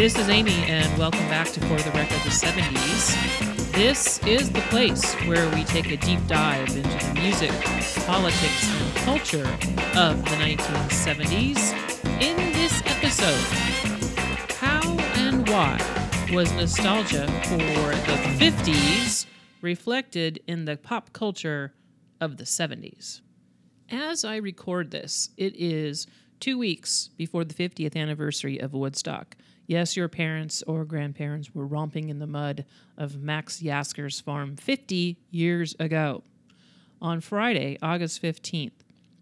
This is Amy, and welcome back to For the Record of the 70s. This is the place where we take a deep dive into the music, politics, and culture of the 1970s. In this episode, how and why was nostalgia for the 50s reflected in the pop culture of the 70s? As I record this, it is two weeks before the 50th anniversary of Woodstock. Yes, your parents or grandparents were romping in the mud of Max Yasgur's farm 50 years ago. On Friday, August 15th,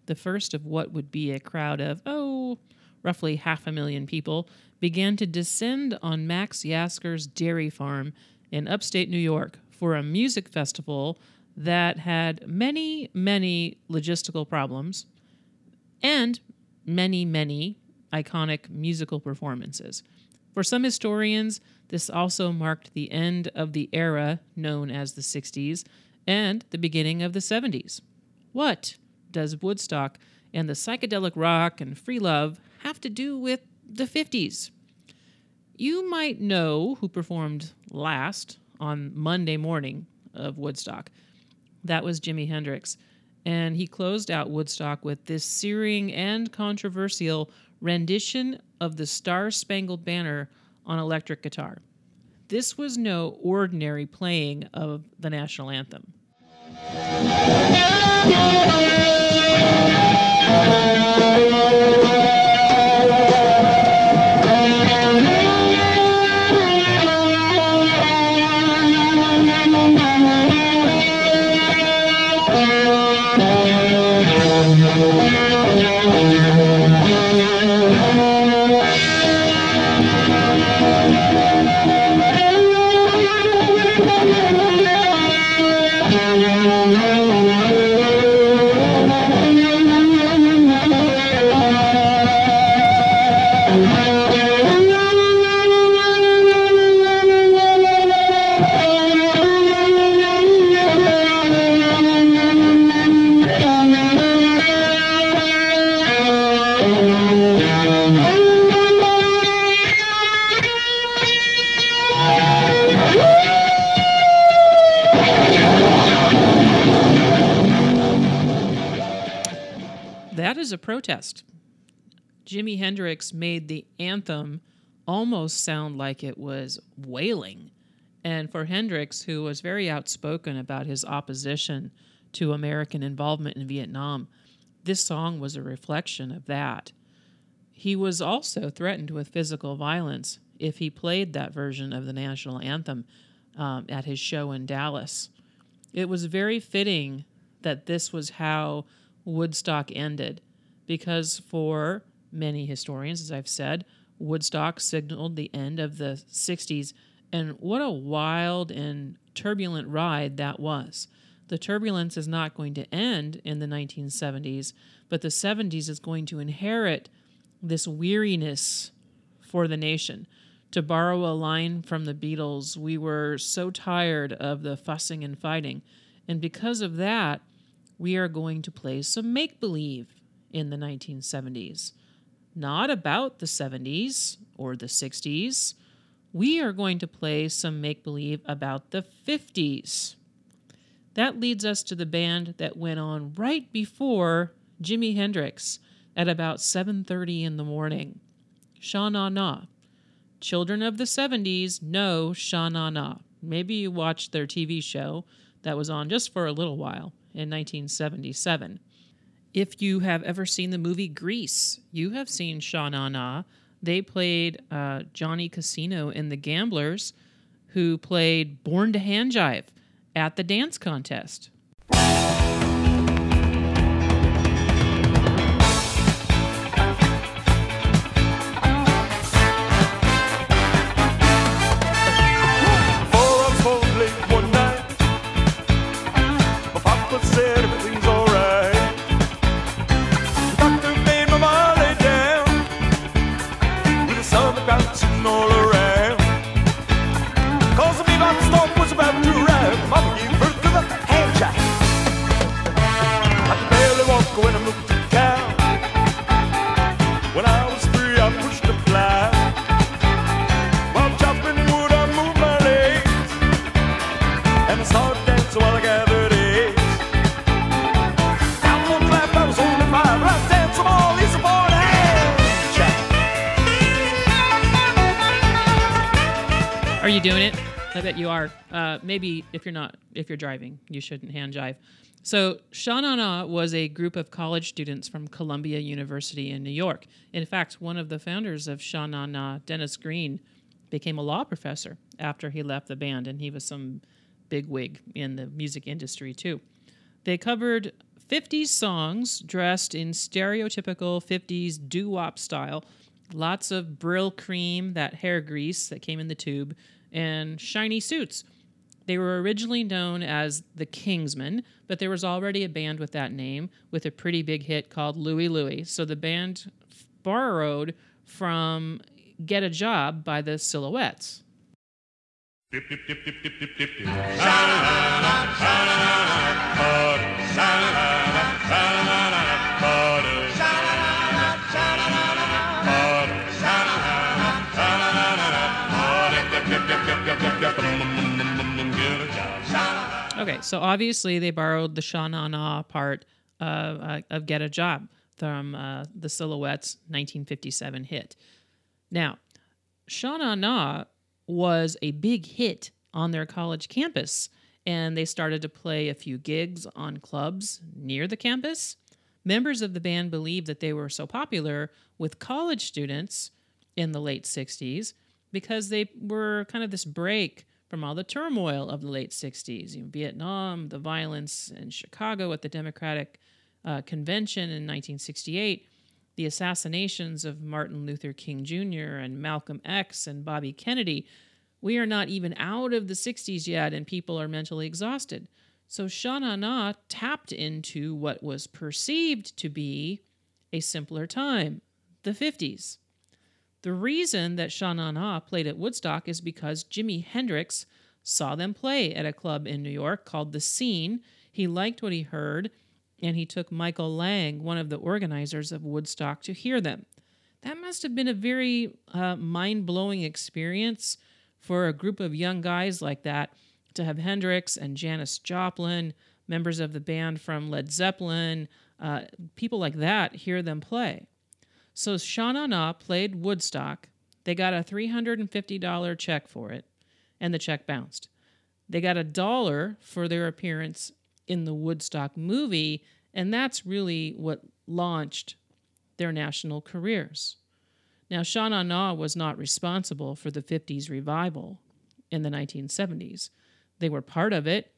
the first of what would be a crowd of, oh, roughly half a million people, began to descend on Max Yasgur's dairy farm in upstate New York for a music festival that had many, many logistical problems and many, many iconic musical performances. For some historians, this also marked the end of the era known as the 60s and the beginning of the 70s. What does Woodstock and the psychedelic rock and free love have to do with the 50s? You might know who performed last on Monday morning of Woodstock. That was Jimi Hendrix. And he closed out Woodstock with this searing and controversial rendition of the Star Spangled Banner on electric guitar. This was no ordinary playing of the national anthem. That Jimi Hendrix made the anthem almost sound like it was wailing. And for Hendrix, who was very outspoken about his opposition to American involvement in Vietnam, this song was a reflection of that. He was also threatened with physical violence if he played that version of the national anthem um, at his show in Dallas. It was very fitting that this was how Woodstock ended, because for many historians, as I've said, Woodstock signaled the end of the 60s, and what a wild and turbulent ride that was. The turbulence is not going to end in the 1970s, but the 70s is going to inherit this weariness for the nation. To borrow a line from the Beatles, we were so tired of the fussing and fighting. And because of that, we are going to play some make believe in the 1970s. Not about the 70s or the 60s. We are going to play some make believe about the 50s. That leads us to the band that went on right before Jimi Hendrix at about 7:30 in the morning. Sha Na Na. Children of the 70s know Sha Na Na. Maybe you watched their TV show that was on just for a little while in 1977. If you have ever seen the movie Grease, you have seen Sha Na Na. They played uh, Johnny Casino in The Gamblers, who played Born to Handjive at the dance contest. Bet you are. Uh, maybe if you're not, if you're driving, you shouldn't hand jive. So, Sha Na Na was a group of college students from Columbia University in New York. In fact, one of the founders of Sha Na Na, Dennis Greene, became a law professor after he left the band, and he was some big wig in the music industry too. They covered 50s songs dressed in stereotypical 50s doo wop style, lots of Brylcreem, that hair grease that came in the tube, and shiny suits. They were originally known as the Kingsmen, but there was already a band with that name with a pretty big hit called Louie Louie. So the band borrowed from Get a Job by the Silhouettes. Okay, so obviously they borrowed the Sha Na Na part uh, of Get a Job from uh, the Silhouettes' 1957 hit. Now, Sha Na Na was a big hit on their college campus, and they started to play a few gigs on clubs near the campus. Members of the band believed that they were so popular with college students in the late 60s because they were kind of this break from all the turmoil of the late 60s you know, Vietnam, the violence in Chicago at the Democratic uh, Convention in 1968, the assassinations of Martin Luther King Jr. and Malcolm X and Bobby Kennedy. We are not even out of the 60s yet, and people are mentally exhausted. So Sha Na Na tapped into what was perceived to be a simpler time, the 50s. The reason that Sha Na Na played at Woodstock is because Jimi Hendrix saw them play at a club in New York called The Scene. He liked what he heard, and he took Michael Lang, one of the organizers of Woodstock, to hear them. That must have been a very uh, mind blowing experience for a group of young guys like that to have Hendrix and Janis Joplin, members of the band from Led Zeppelin, uh, people like that hear them play. So Sha Na played Woodstock. They got a $350 check for it, and the check bounced. They got a dollar for their appearance in the Woodstock movie, and that's really what launched their national careers. Now, Sha Na Na was not responsible for the 50s revival in the 1970s. They were part of it,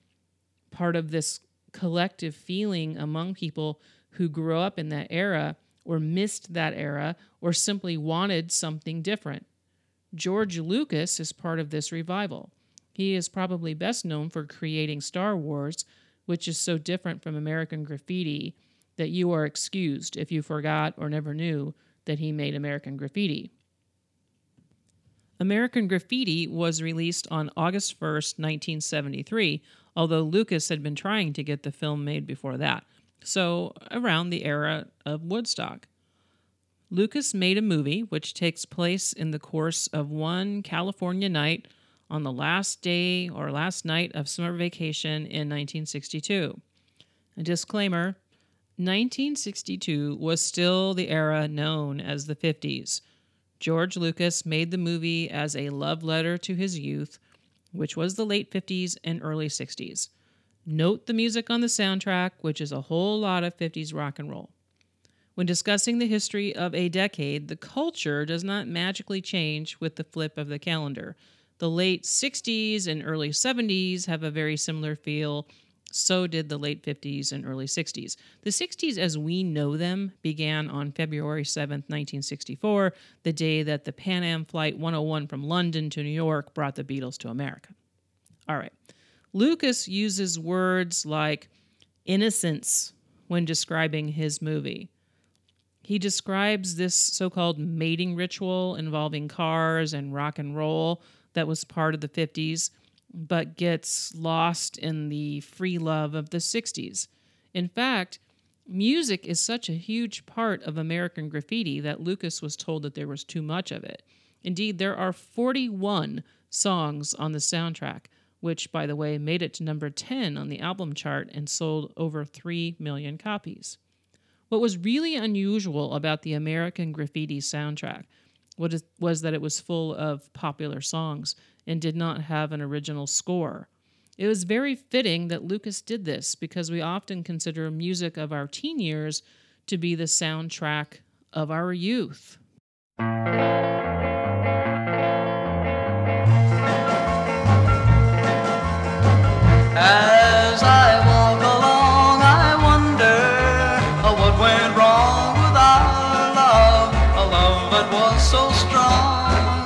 part of this collective feeling among people who grew up in that era or missed that era or simply wanted something different. George Lucas is part of this revival. He is probably best known for creating Star Wars, which is so different from American Graffiti that you are excused if you forgot or never knew that he made American Graffiti. American Graffiti was released on August 1st, 1973, although Lucas had been trying to get the film made before that, so around the era of Woodstock. Lucas made a movie which takes place in the course of one California night on the last day or last night of summer vacation in 1962. A disclaimer 1962 was still the era known as the 50s. George Lucas made the movie as a love letter to his youth, which was the late 50s and early 60s. Note the music on the soundtrack, which is a whole lot of 50s rock and roll. When discussing the history of a decade, the culture does not magically change with the flip of the calendar. The late 60s and early 70s have a very similar feel. So did the late 50s and early 60s. The 60s, as we know them, began on February 7th, 1964, the day that the Pan Am Flight 101 from London to New York brought the Beatles to America. All right. Lucas uses words like innocence when describing his movie. He describes this so called mating ritual involving cars and rock and roll that was part of the 50s, but gets lost in the free love of the 60s. In fact, music is such a huge part of American graffiti that Lucas was told that there was too much of it. Indeed, there are 41 songs on the soundtrack, which, by the way, made it to number 10 on the album chart and sold over 3 million copies. What was really unusual about the American Graffiti soundtrack was, that it was full of popular songs and did not have an original score. It was very fitting that Lucas did this because we often consider music of our teen years to be the soundtrack of our youth. As I walk along, I wonder uh, what went wrong with our love, a love that was so strong.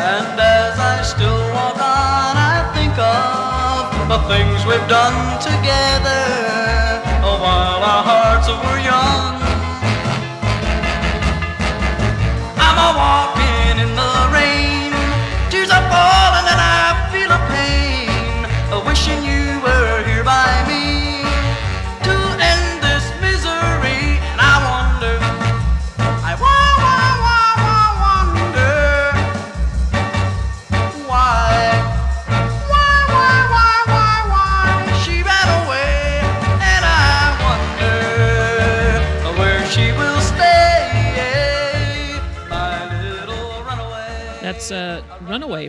And as I still walk on, I think of the things we've done together uh, while our hearts were young.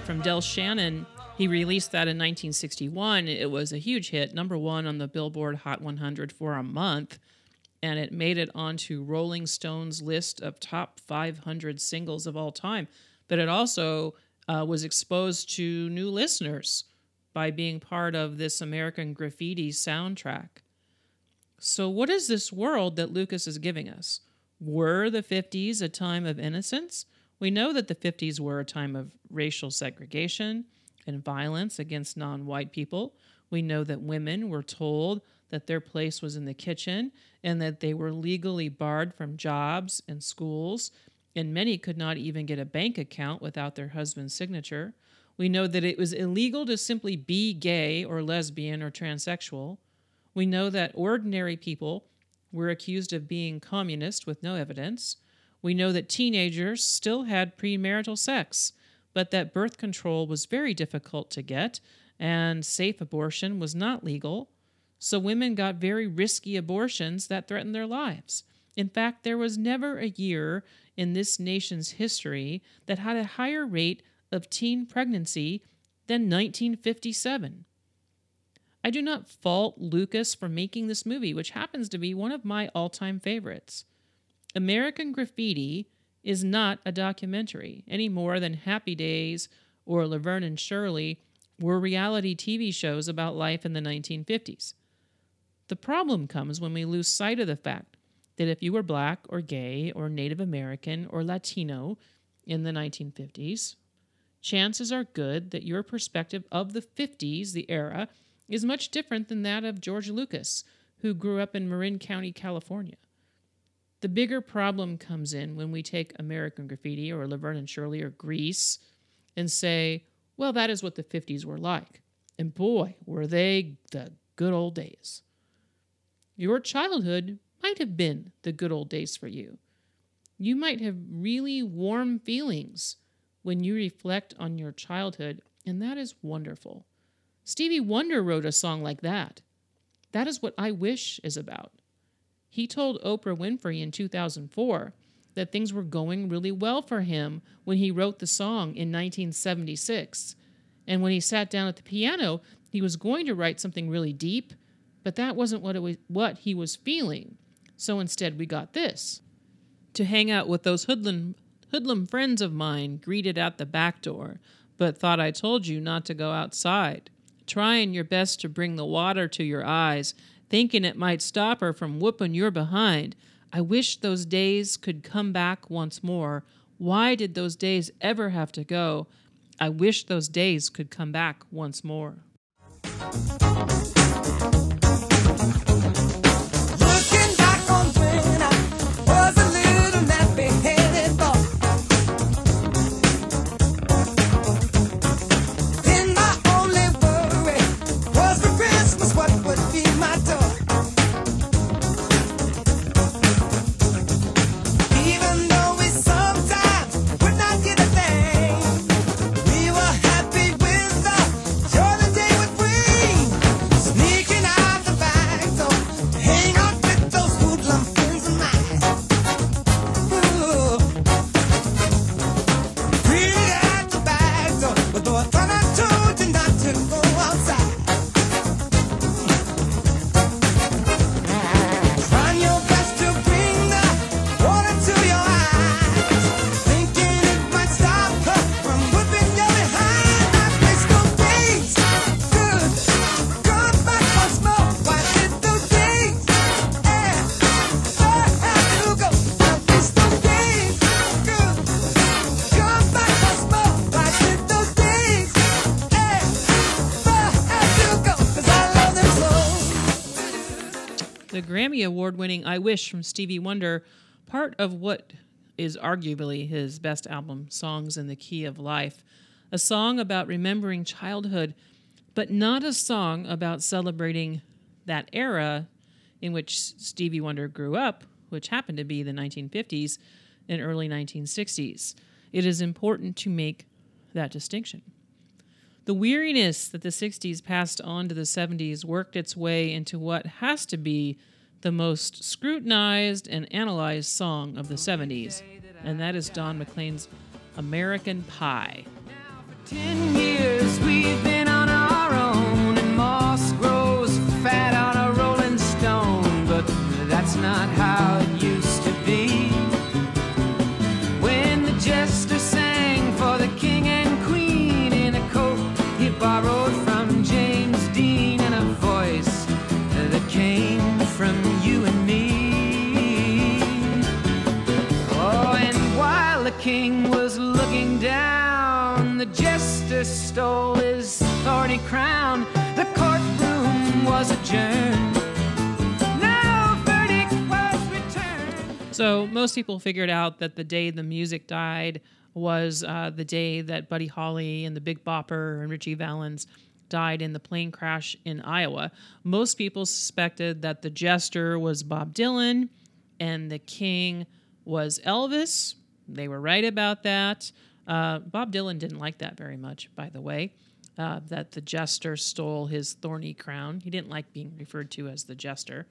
From Del Shannon. He released that in 1961. It was a huge hit, number one on the Billboard Hot 100 for a month, and it made it onto Rolling Stone's list of top 500 singles of all time. But it also uh, was exposed to new listeners by being part of this American Graffiti soundtrack. So, what is this world that Lucas is giving us? Were the 50s a time of innocence? We know that the 50s were a time of racial segregation and violence against non white people. We know that women were told that their place was in the kitchen and that they were legally barred from jobs and schools, and many could not even get a bank account without their husband's signature. We know that it was illegal to simply be gay or lesbian or transsexual. We know that ordinary people were accused of being communist with no evidence. We know that teenagers still had premarital sex, but that birth control was very difficult to get and safe abortion was not legal. So women got very risky abortions that threatened their lives. In fact, there was never a year in this nation's history that had a higher rate of teen pregnancy than 1957. I do not fault Lucas for making this movie, which happens to be one of my all time favorites. American Graffiti is not a documentary any more than Happy Days or Laverne and Shirley were reality TV shows about life in the 1950s. The problem comes when we lose sight of the fact that if you were black or gay or Native American or Latino in the 1950s, chances are good that your perspective of the 50s, the era, is much different than that of George Lucas, who grew up in Marin County, California. The bigger problem comes in when we take American Graffiti or Laverne and Shirley or Grease and say, well, that is what the 50s were like. And boy, were they the good old days. Your childhood might have been the good old days for you. You might have really warm feelings when you reflect on your childhood, and that is wonderful. Stevie Wonder wrote a song like that. That is what I Wish is about. He told Oprah Winfrey in 2004 that things were going really well for him when he wrote the song in 1976. And when he sat down at the piano, he was going to write something really deep, but that wasn't what, it was, what he was feeling. So instead, we got this. To hang out with those hoodlum, hoodlum friends of mine greeted at the back door, but thought I told you not to go outside. Trying your best to bring the water to your eyes, thinking it might stop her from whooping your behind. I wish those days could come back once more. Why did those days ever have to go? I wish those days could come back once more. The Grammy Award winning I Wish from Stevie Wonder, part of what is arguably his best album, Songs in the Key of Life. A song about remembering childhood, but not a song about celebrating that era in which Stevie Wonder grew up, which happened to be the 1950s and early 1960s. It is important to make that distinction. The weariness that the 60s passed on to the 70s worked its way into what has to be the most scrutinized and analyzed song of the 70s, and that is Don McLean's American Pie. Stole his thorny crown. The courtroom was adjourned. Was. So most people figured out that the day the music died was uh, the day that Buddy Holly and the Big Bopper and Ritchie Valens died in the plane crash in Iowa. Most people suspected that the jester was Bob Dylan and the king was Elvis. They were right about that. Uh, Bob Dylan didn't like that very much, by the way, uh, that the jester stole his thorny crown. He didn't like being referred to as the jester.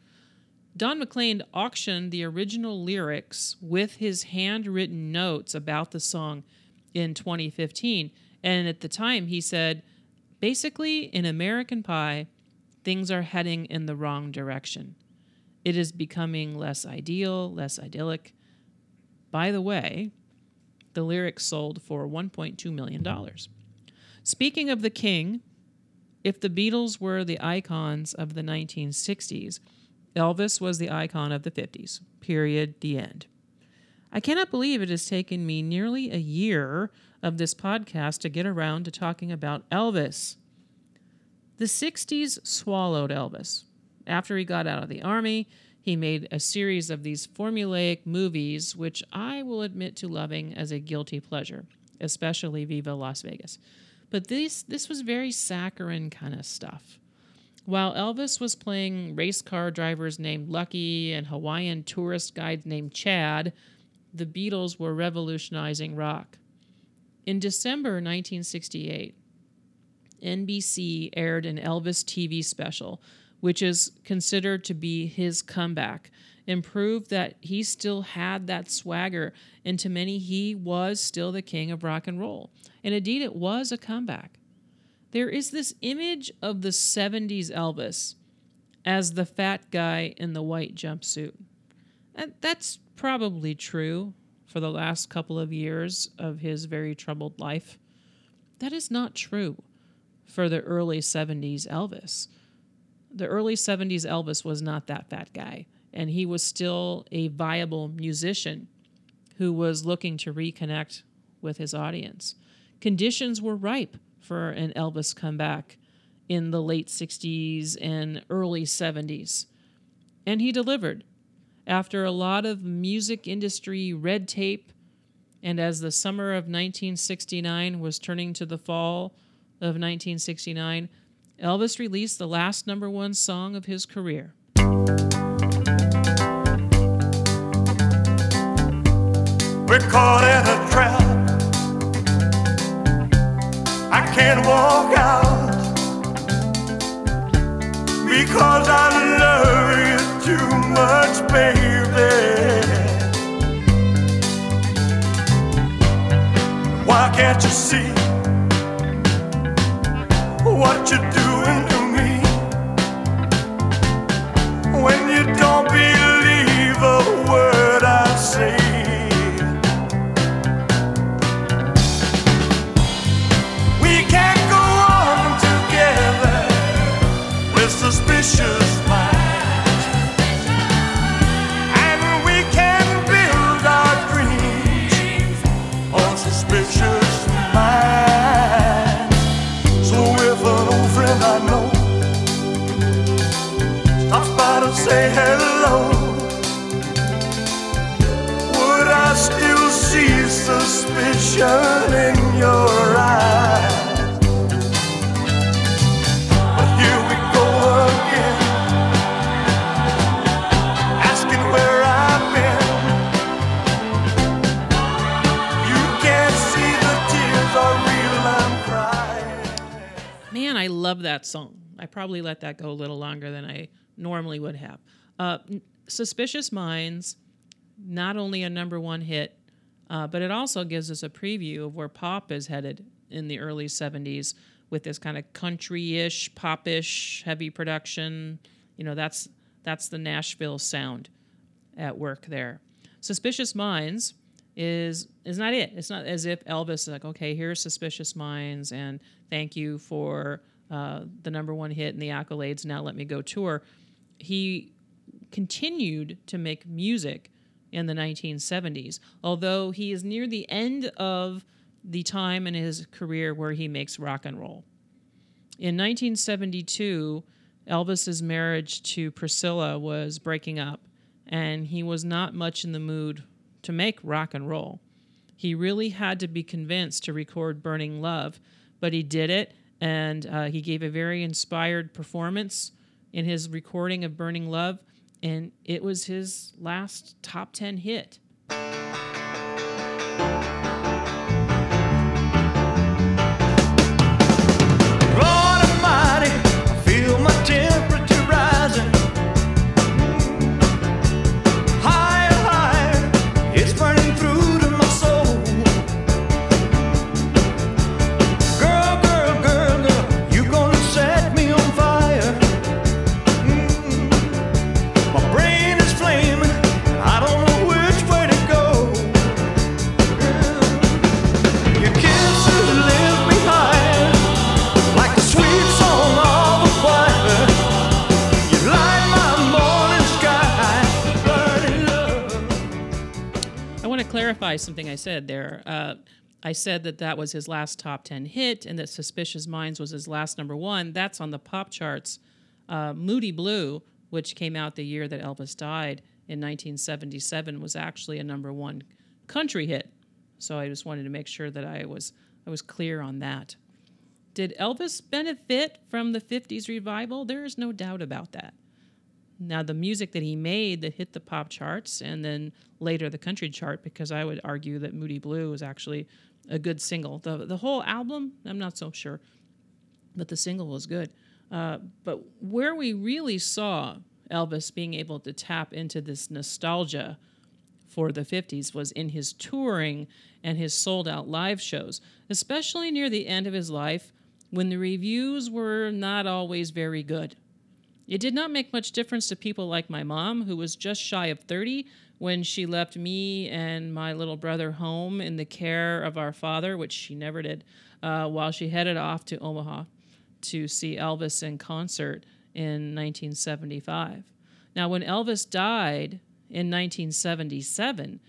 Don McLean auctioned the original lyrics with his handwritten notes about the song in 2015. And at the time, he said, basically, in American Pie, things are heading in the wrong direction. It is becoming less ideal, less idyllic. By the way, the lyrics sold for $1.2 million. Speaking of the king, if the Beatles were the icons of the 1960s, Elvis was the icon of the 50s. Period. The end. I cannot believe it has taken me nearly a year of this podcast to get around to talking about Elvis. The 60s swallowed Elvis. After he got out of the army, he made a series of these formulaic movies, which I will admit to loving as a guilty pleasure, especially Viva Las Vegas. But this, this was very saccharine kind of stuff. While Elvis was playing race car drivers named Lucky and Hawaiian tourist guides named Chad, the Beatles were revolutionizing rock. In December 1968, NBC aired an Elvis TV special, which is considered to be his comeback, and proved that he still had that swagger, and to many, he was still the king of rock and roll. And indeed, it was a comeback. There is this image of the 70s Elvis as the fat guy in the white jumpsuit. And that's probably true for the last couple of years of his very troubled life. That is not true for the early 70s Elvis. The early 70s Elvis was not that fat guy, and he was still a viable musician who was looking to reconnect with his audience. Conditions were ripe for an Elvis comeback in the late 60s and early 70s. And he delivered. After a lot of music industry red tape, and as the summer of 1969 was turning to the fall of 1969, Elvis released the last number one song of his career. We're caught in a trap. I can't walk out because I love you too much, baby. Why can't you see what you're doing let that go a little longer than I normally would have. Uh, Suspicious Minds, not only a number one hit, uh, but it also gives us a preview of where pop is headed in the early 70s with this kind of country-ish, pop-ish, heavy production. You know, that's that's the Nashville sound at work there. Suspicious Minds is is not it. It's not as if Elvis is like, okay, here's Suspicious Minds, and thank you for uh, the number one hit and the accolades. Now let me go tour. He continued to make music in the 1970s, although he is near the end of the time in his career where he makes rock and roll. In 1972, Elvis's marriage to Priscilla was breaking up, and he was not much in the mood to make rock and roll. He really had to be convinced to record Burning Love, but he did it, and uh, he gave a very inspired performance in his recording of Burning Love, and it was his last top 10 hit. Something I said there. Uh, I said that that was his last top 10 hit and that Suspicious Minds was his last number one. That's on the pop charts. Uh, Moody Blue, which came out the year that Elvis died in 1977, was actually a number one country hit. So I just wanted to make sure that I was I was clear on that. Did Elvis benefit from the 50s revival? There is no doubt about that. Now, the music that he made that hit the pop charts and then later the country chart, because I would argue that Moody Blue was actually a good single. The, the whole album, I'm not so sure, but the single was good. Uh, but where we really saw Elvis being able to tap into this nostalgia for the 50s was in his touring and his sold out live shows, especially near the end of his life when the reviews were not always very good. It did not make much difference to people like my mom, who was just shy of 30 when she left me and my little brother home in the care of our father, which she never did, uh, while she headed off to Omaha to see Elvis in concert in 1975. Now, when Elvis died in 1977,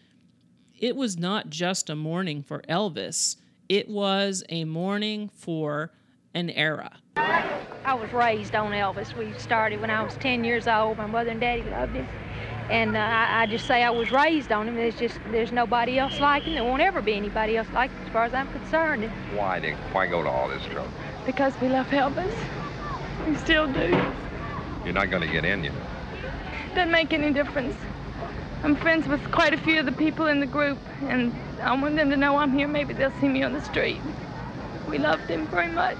it was not just a mourning for Elvis, it was a mourning for an era. I was raised on Elvis. We started when I was 10 years old. My mother and daddy loved him. And uh, I, I just say I was raised on him. There's just, there's nobody else like him. There won't ever be anybody else like him as far as I'm concerned. Why did why go to all this trouble? because we love Elvis. We still do. You're not going to get in, you know. Doesn't make any difference. I'm friends with quite a few of the people in the group, and I want them to know I'm here. Maybe they'll see me on the street. We loved him very much.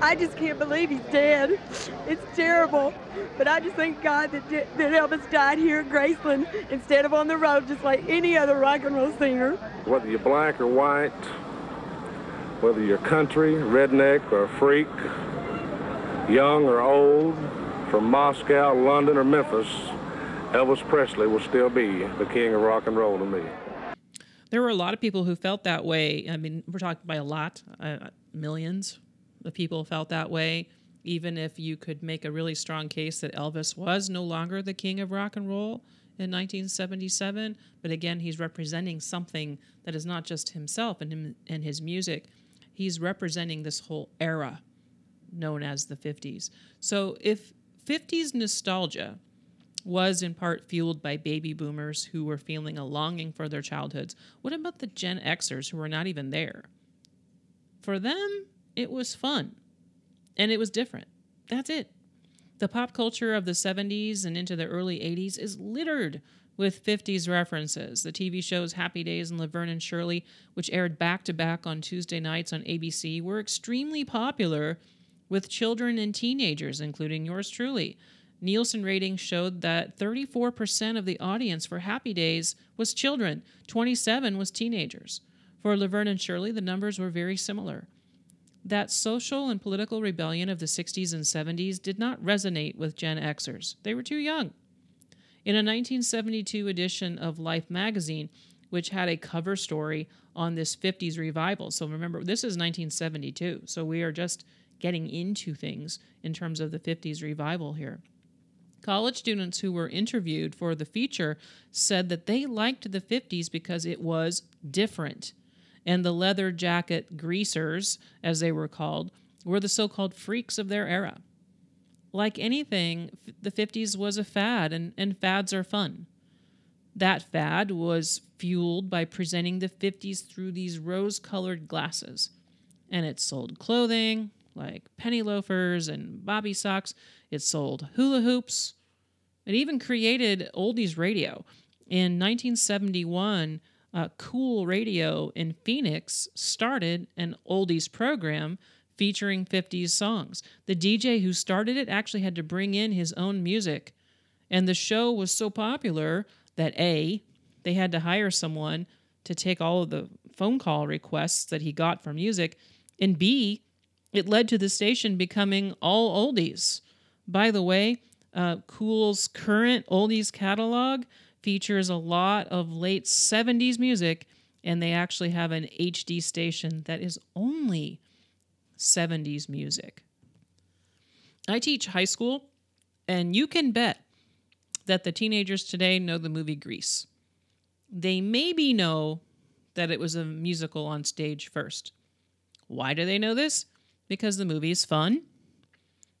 I just can't believe he's dead. It's terrible. But I just thank God that, that Elvis died here at Graceland instead of on the road, just like any other rock and roll singer. whether you're black or white, whether you're country, redneck, or a freak, young or old, from Moscow, London, or Memphis, Elvis Presley will still be the king of rock and roll to me. There were a lot of people who felt that way. I mean, we're talking by a lot, uh, millions of people felt that way. Even if you could make a really strong case that Elvis was no longer the king of rock and roll in 1977, but again, he's representing something that is not just himself and him and his music. He's representing this whole era known as the 50s. So if 50s nostalgia was in part fueled by baby boomers who were feeling a longing for their childhoods. What about the Gen Xers who were not even there? For them, it was fun and it was different. That's it. The pop culture of the 70s and into the early 80s is littered with 50s references. The TV shows Happy Days and Laverne and Shirley, which aired back to back on Tuesday nights on ABC, were extremely popular with children and teenagers, including yours truly. Nielsen ratings showed that 34% of the audience for Happy Days was children, 27 was teenagers. For Laverne and Shirley, the numbers were very similar. That social and political rebellion of the 60s and 70s did not resonate with Gen Xers. They were too young. In a 1972 edition of Life magazine, which had a cover story on this 50s revival. So remember, this is 1972. So we are just getting into things in terms of the 50s revival here. College students who were interviewed for the feature said that they liked the 50s because it was different. And the leather jacket greasers, as they were called, were the so called freaks of their era. Like anything, the 50s was a fad, and, and fads are fun. That fad was fueled by presenting the 50s through these rose colored glasses. And it sold clothing like penny loafers and bobby socks. It sold hula hoops. It even created oldies radio. In 1971, uh, KOOL Radio in Phoenix started an oldies program featuring 50s songs. The DJ who started it actually had to bring in his own music. And the show was so popular that A, they had to hire someone to take all of the phone call requests that he got for music, and B, it led to the station becoming all oldies. By the way, uh, KOOL's current oldies catalog features a lot of late 70s music, and they actually have an HD station that is only 70s music. I teach high school, and you can bet that the teenagers today know the movie Grease. They maybe know that it was a musical on stage first. Why do they know this? Because the movie is fun.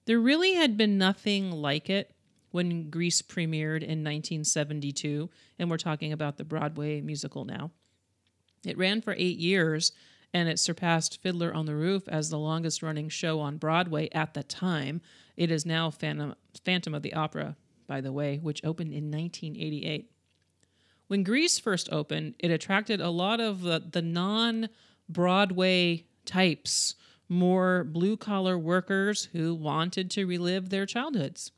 There really had been nothing like it when Grease premiered in 1972, and we're talking about the Broadway musical now. It ran for eight years and it surpassed Fiddler on the Roof as the longest running show on Broadway at the time. It is now Phantom, Phantom of the Opera, by the way, which opened in 1988. When Grease first opened, it attracted a lot of the, the non Broadway types, more blue collar workers who wanted to relive their childhoods.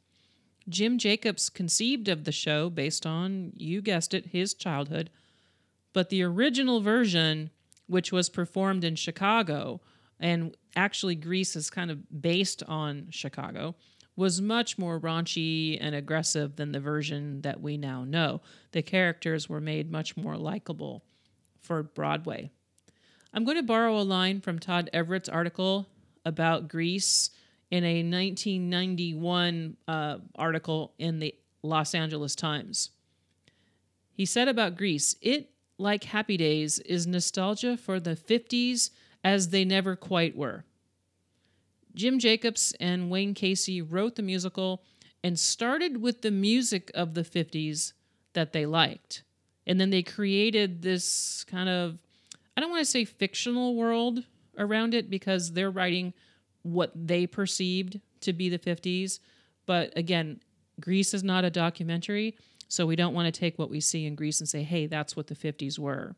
Jim Jacobs conceived of the show based on, you guessed it, his childhood, but the original version, which was performed in Chicago, and actually Grease is kind of based on Chicago, was much more raunchy and aggressive than the version that we now know. The characters were made much more likable for Broadway. I'm going to borrow a line from Todd Everett's article about Grease in a 1991 uh, article in the Los Angeles Times. He said about Grease, it, like Happy Days, is nostalgia for the 50s as they never quite were. Jim Jacobs and Warren Casey wrote the musical and started with the music of the 50s that they liked. And then they created this kind of, I don't want to say fictional world around it because they're writing what they perceived to be the 50s. But again, Grease is not a documentary, so we don't want to take what we see in Grease and say, hey, that's what the 50s were.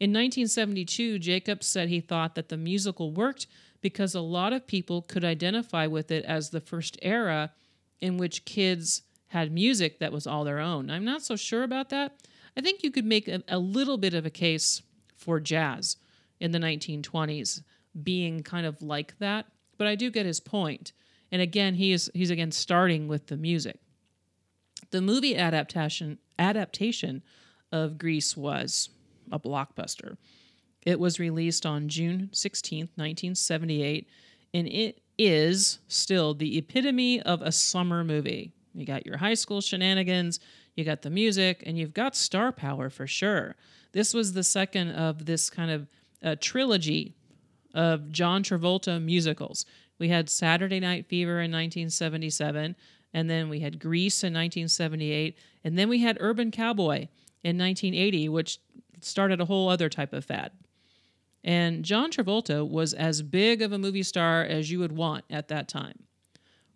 In 1972, Jacobs said he thought that the musical worked because a lot of people could identify with it as the first era in which kids had music that was all their own. I'm not so sure about that. I think you could make a, a little bit of a case for jazz in the 1920s being kind of like that, but I do get his point. And again, he is he's again starting with the music. The movie adaptation adaptation of Grease was a blockbuster. It was released on June 16th, 1978, and it is still the epitome of a summer movie. You got your high school shenanigans, you got the music, and you've got star power for sure. This was the second of this kind of uh, trilogy of John Travolta musicals. We had Saturday Night Fever in 1977, and then we had Grease in 1978, and then we had Urban Cowboy in 1980, which started a whole other type of fad. And John Travolta was as big of a movie star as you would want at that time.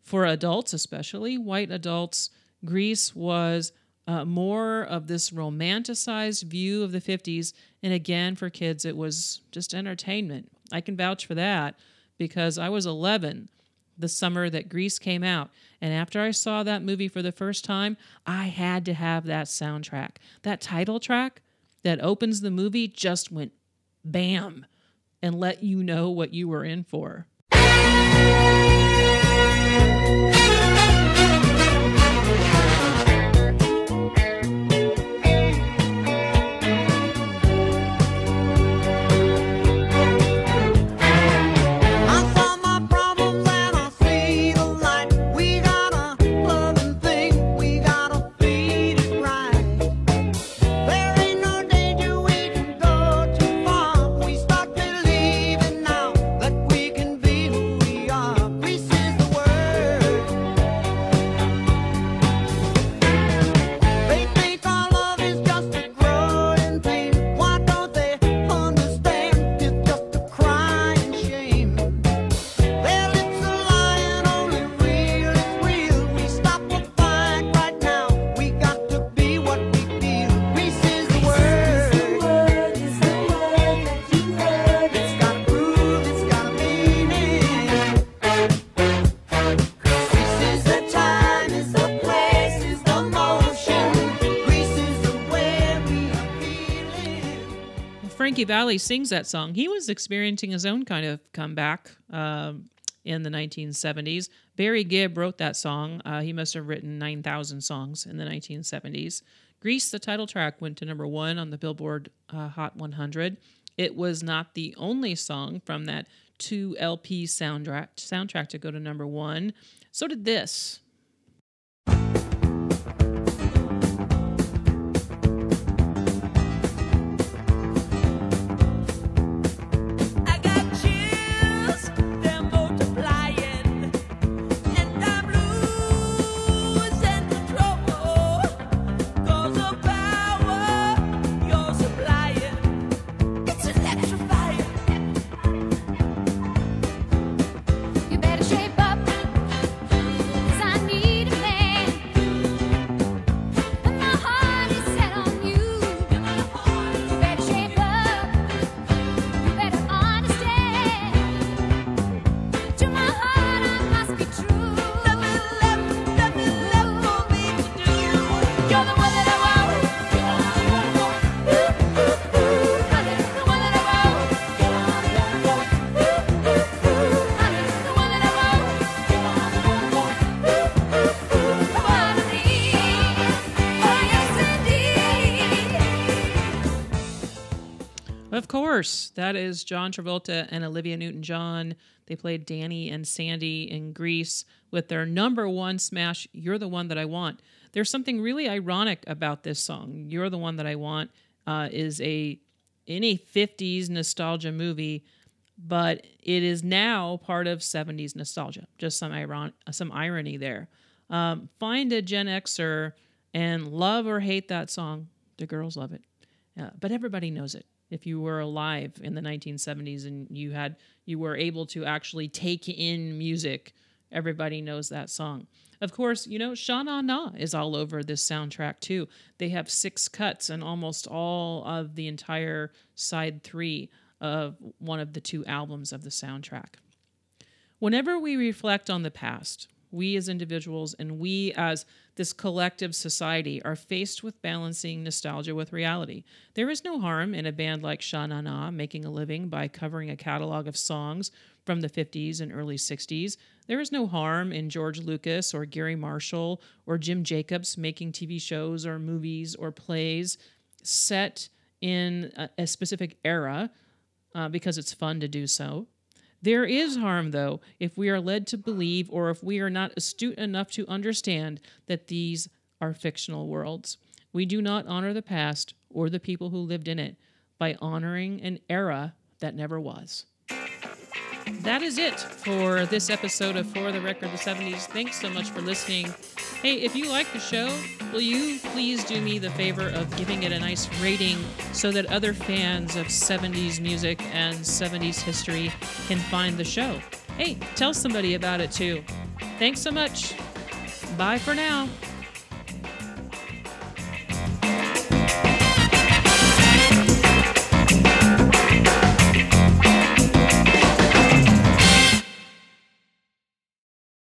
For adults, especially white adults, Grease was uh, more of this romanticized view of the 50s. And again, for kids, it was just entertainment. I can vouch for that because I was 11 the summer that Grease came out. And after I saw that movie for the first time, I had to have that soundtrack. That title track that opens the movie just went bam and let you know what you were in for. Valli sings that song. He was experiencing his own kind of comeback um, in the 1970s. Barry Gibb wrote that song. Uh, he must have written 9,000 songs in the 1970s. Grease, the title track, went to number one on the Billboard uh, Hot 100. It was not the only song from that two LP soundtrack soundtrack to go to number one. So did this. Course, that is John Travolta and Olivia Newton John. They played Danny and Sandy in Grease with their number one smash, You're the One That I Want. There's something really ironic about this song. You're the One That I Want uh, is a in a 50s nostalgia movie, but it is now part of 70s nostalgia. Just some iron- some irony there. Um, find a Gen Xer and love or hate that song. The girls love it. Uh, but everybody knows it. If you were alive in the 1970s and you had you were able to actually take in music, everybody knows that song. Of course, you know Sha Na Na is all over this soundtrack too. They have six cuts and almost all of the entire side three of one of the two albums of the soundtrack. Whenever we reflect on the past, we as individuals and we as this collective society are faced with balancing nostalgia with reality. There is no harm in a band like Sha Na Na making a living by covering a catalog of songs from the 50s and early 60s. There is no harm in George Lucas or Garry Marshall or Jim Jacobs making TV shows or movies or plays set in a, a specific era uh, because it's fun to do so. There is harm, though, if we are led to believe or if we are not astute enough to understand that these are fictional worlds. We do not honor the past or the people who lived in it by honoring an era that never was. That is it for this episode of For the Record the 70s. Thanks so much for listening. Hey, if you like the show, will you please do me the favor of giving it a nice rating so that other fans of 70s music and 70s history can find the show? Hey, tell somebody about it too. Thanks so much. Bye for now.